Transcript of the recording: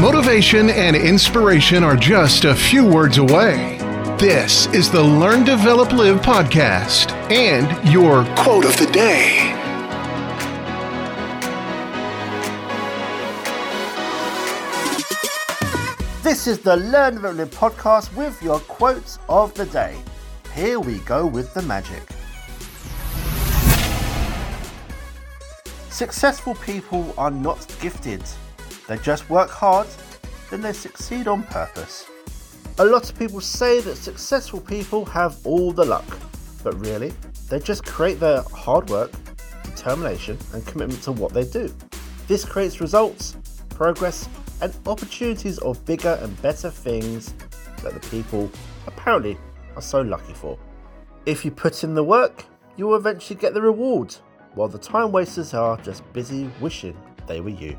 Motivation and inspiration are just a few words away. This is the Learn, Develop, Live podcast and your quote of the day. This is the Learn, Develop, Live podcast with your quotes of the day. Here we go with the magic. Successful people are not gifted. They just work hard, then they succeed on purpose. A lot of people say that successful people have all the luck, but really, they just create their hard work, determination, and commitment to what they do. This creates results, progress, and opportunities of bigger and better things that the people apparently are so lucky for. If you put in the work, you will eventually get the reward while the time wasters are just busy wishing they were you.